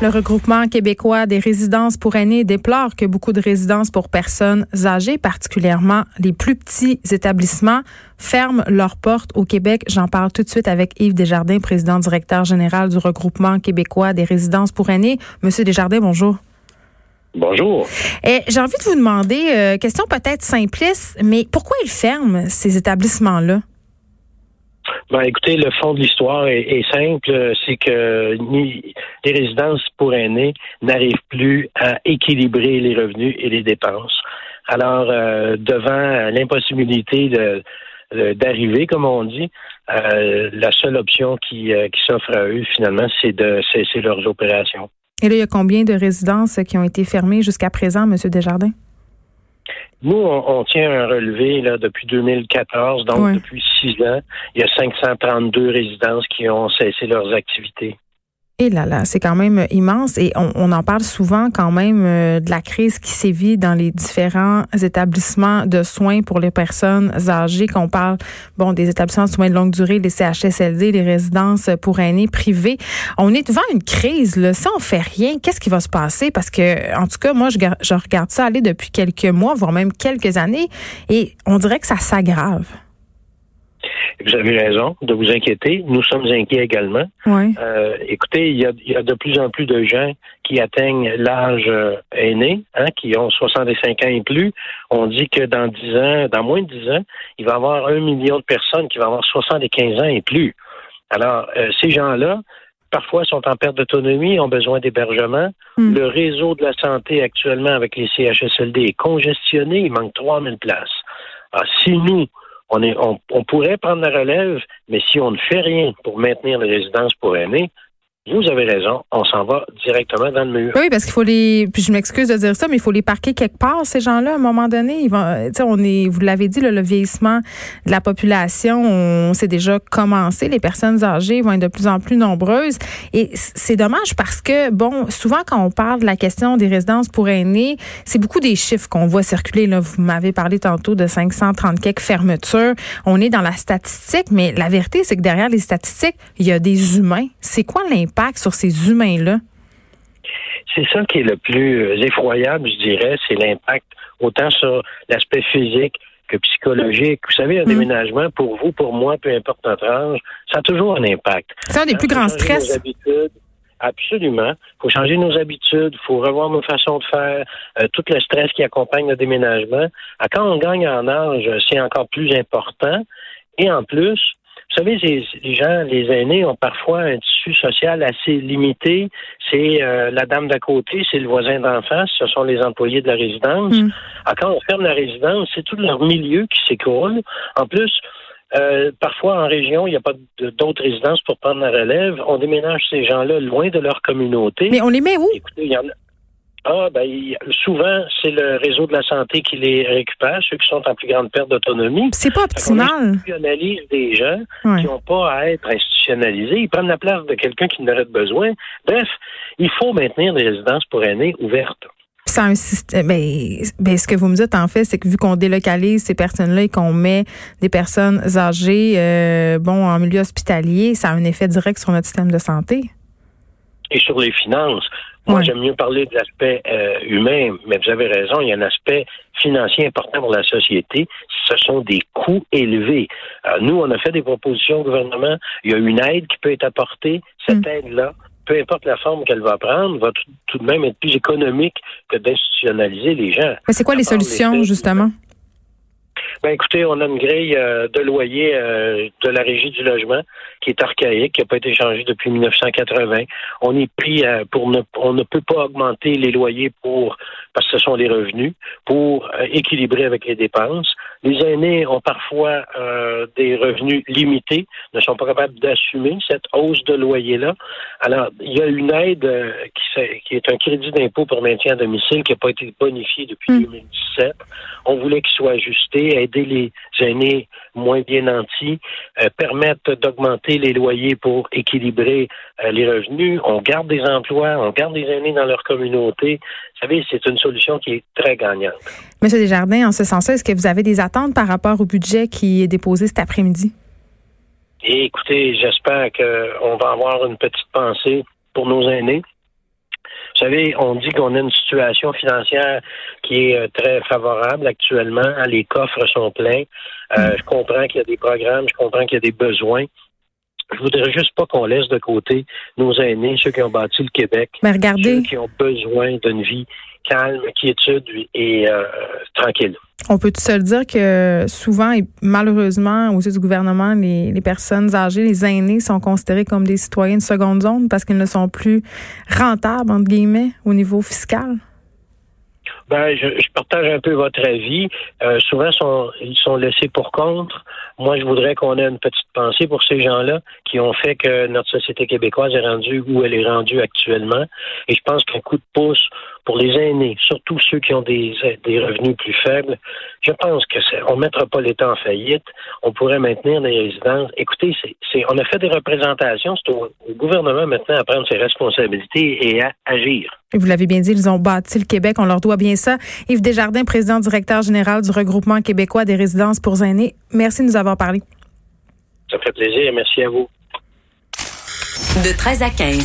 Le regroupement québécois des résidences pour aînés déplore que beaucoup de résidences pour personnes âgées, particulièrement les plus petits établissements, ferment leurs portes au Québec. J'en parle tout de suite avec Yves Desjardins, président directeur général du regroupement québécois des résidences pour aînés. Monsieur Desjardins, bonjour. Bonjour. Et j'ai envie de vous demander, euh, question peut-être simpliste, mais pourquoi ils ferment ces établissements-là? Ben, écoutez, le fond de l'histoire est, simple, c'est que les résidences pour aînés n'arrivent plus à équilibrer les revenus et les dépenses. Alors, euh, devant l'impossibilité d'arriver, comme on dit, euh, la seule option qui, euh, qui s'offre à eux, finalement, c'est de cesser leurs opérations. Et là, il y a combien de résidences qui ont été fermées jusqu'à présent, M. Desjardins? Nous, on, tient un relevé là, depuis 2014, donc depuis six ans. Il y a 532 résidences qui ont cessé leurs activités. Et là là, c'est quand même immense et on, en parle souvent quand même euh, de la crise qui sévit dans les différents établissements de soins pour les personnes âgées. Qu'on parle bon des établissements de soins de longue durée, les CHSLD, les résidences pour aînés privées. On est devant une crise. Là. Si on fait rien, qu'est-ce qui va se passer? Parce que en tout cas, moi, je, je regarde ça aller depuis quelques mois, voire même quelques années, et on dirait que ça s'aggrave. Vous avez raison de vous inquiéter. Nous sommes inquiets également. Euh, écoutez, il y, a, de plus en plus de gens qui atteignent l'âge euh, aîné, hein, qui ont 65 ans et plus. On dit que dans 10 ans, dans moins de 10 ans, il va y avoir un million de personnes qui vont avoir 75 ans et plus. Alors, euh, ces gens-là, parfois sont en perte d'autonomie, ont besoin d'hébergement. Hmm. Le réseau de la santé actuellement avec les CHSLD est congestionné, il manque 3000 places. Alors, si nous, on, est, on, pourrait prendre la relève, mais si on ne fait rien pour maintenir les résidences pour aînés, vous avez raison, on s'en va directement dans le mur. Oui, parce qu'il faut les. Puis je m'excuse de dire ça, mais il faut les parquer quelque part, ces gens-là, à un moment donné. Ils vont, on est, vous l'avez dit, le vieillissement de la population, on s'est déjà commencé. Les personnes âgées vont être de plus en plus nombreuses. Et c'est dommage parce que, bon, souvent quand on parle de la question des résidences pour aînés, c'est beaucoup des chiffres qu'on voit circuler. Là. Vous m'avez parlé tantôt de 530 quelques fermetures. On est dans la statistique, mais la vérité, c'est que derrière les statistiques, il y a des humains. C'est quoi l'impact? Sur ces humains-là? C'est ça qui est le plus effroyable, je dirais, c'est l'impact autant sur l'aspect physique que psychologique. Vous savez, un mm. déménagement, pour vous, pour moi, peu importe notre âge, ça a toujours un impact. C'est un des plus grands stress. Absolument. Il faut changer nos habitudes, il faut revoir nos façons de faire, euh, tout le stress qui accompagne le déménagement. Ah, quand on gagne en âge, c'est encore plus important. Et en plus, vous savez, les gens, les aînés ont parfois un tissu social assez limité. C'est euh, la dame d'à côté, c'est le voisin d'en face, ce sont les employés de la résidence. Mm. Alors, quand on ferme la résidence, c'est tout leur milieu qui s'écroule. En plus, euh, parfois, en région, il n'y a pas d'autres résidences pour prendre la relève. On déménage ces gens-là loin de leur communauté. Mais on les met où? Écoutez, il y en a... Ah, ben, souvent, c'est le réseau de la santé qui les récupère, ceux qui sont en plus grande perte d'autonomie. C'est pas optimal. On institutionnalise des gens qui n'ont pas à être institutionnalisés. Ils prennent la place de quelqu'un qui n'aurait pas besoin. Bref, il faut maintenir des résidences pour aînés ouvertes. C'est un système. Ben, ben, ce que vous me dites, en fait, c'est que vu qu'on délocalise ces personnes-là et qu'on met des personnes âgées, euh, bon, en milieu hospitalier, ça a un effet direct sur notre système de santé. Et sur les finances. Moi, j'aime mieux parler de l'aspect euh, humain, mais vous avez raison, il y a un aspect financier important pour la société. Ce sont des coûts élevés. Euh, nous, on a fait des propositions au gouvernement. Il y a une aide qui peut être apportée. Cette mm. aide-là, peu importe la forme qu'elle va prendre, va tout, de même être plus économique que d'institutionnaliser les gens. Mais c'est quoi les solutions, justement? Ben écoutez, on a une grille euh, de loyer euh, de la régie du logement qui est archaïque, qui n'a pas été changée depuis 1980. On est pris pour ne on ne peut pas augmenter les loyers pour parce que ce sont les revenus pour équilibrer avec les dépenses. Les aînés ont parfois des revenus limités, ne sont pas capables d'assumer cette hausse de loyer là. Alors il y a une aide qui, qui est un crédit d'impôt pour maintien à domicile qui n'a pas été bonifié depuis 2017. Hmm. On voulait qu'il soit ajusté, aider les aînés moins bien nantis, euh, permettre d'augmenter les loyers pour équilibrer euh, les revenus. On garde des emplois, on garde des aînés dans leur communauté. Vous savez, c'est une solution qui est très gagnante. Monsieur Desjardins, en ce sens-là, est-ce que vous avez des attentes par rapport au budget qui est déposé cet après-midi? écoutez, j'espère qu'on va avoir une petite pensée pour nos aînés. Vous savez, on dit qu'on a une situation financière qui est euh, très favorable actuellement. Les coffres sont pleins. Euh, mm. je comprends qu'il y a des programmes, je comprends qu'il y a des besoins. Je voudrais juste pas qu'on laisse de côté nos aînés, ceux qui ont bâti le Québec, Mais regardez, ceux qui ont besoin d'une vie calme, quiétude et euh, tranquille. On peut se le dire que souvent et malheureusement aux yeux du gouvernement, les, personnes âgées, les aînés sont considérés comme des citoyens de seconde zone parce qu'ils ne sont plus rentables entre guillemets au niveau fiscal? Ben, je, partage un peu votre avis. Euh, souvent, ils sont laissés pour compte. Moi, je voudrais qu'on ait une petite pensée pour ces gens-là qui ont fait que notre société québécoise est rendue où elle est rendue actuellement. Et je pense qu'un coup de pouce pour les aînés, surtout ceux qui ont des, des revenus plus faibles, je pense que on ne mettra pas l'État en faillite. On pourrait maintenir des résidences. Écoutez, c'est, on a fait des représentations. C'est au, gouvernement maintenant à prendre ses responsabilités et à agir. Vous l'avez bien dit, ils ont bâti le Québec. On leur doit bien ça. Yves Desjardins, président directeur général du regroupement québécois des résidences pour aînés. Merci de nous avoir parlé. Ça fait plaisir. Merci à vous. De 13 à 15.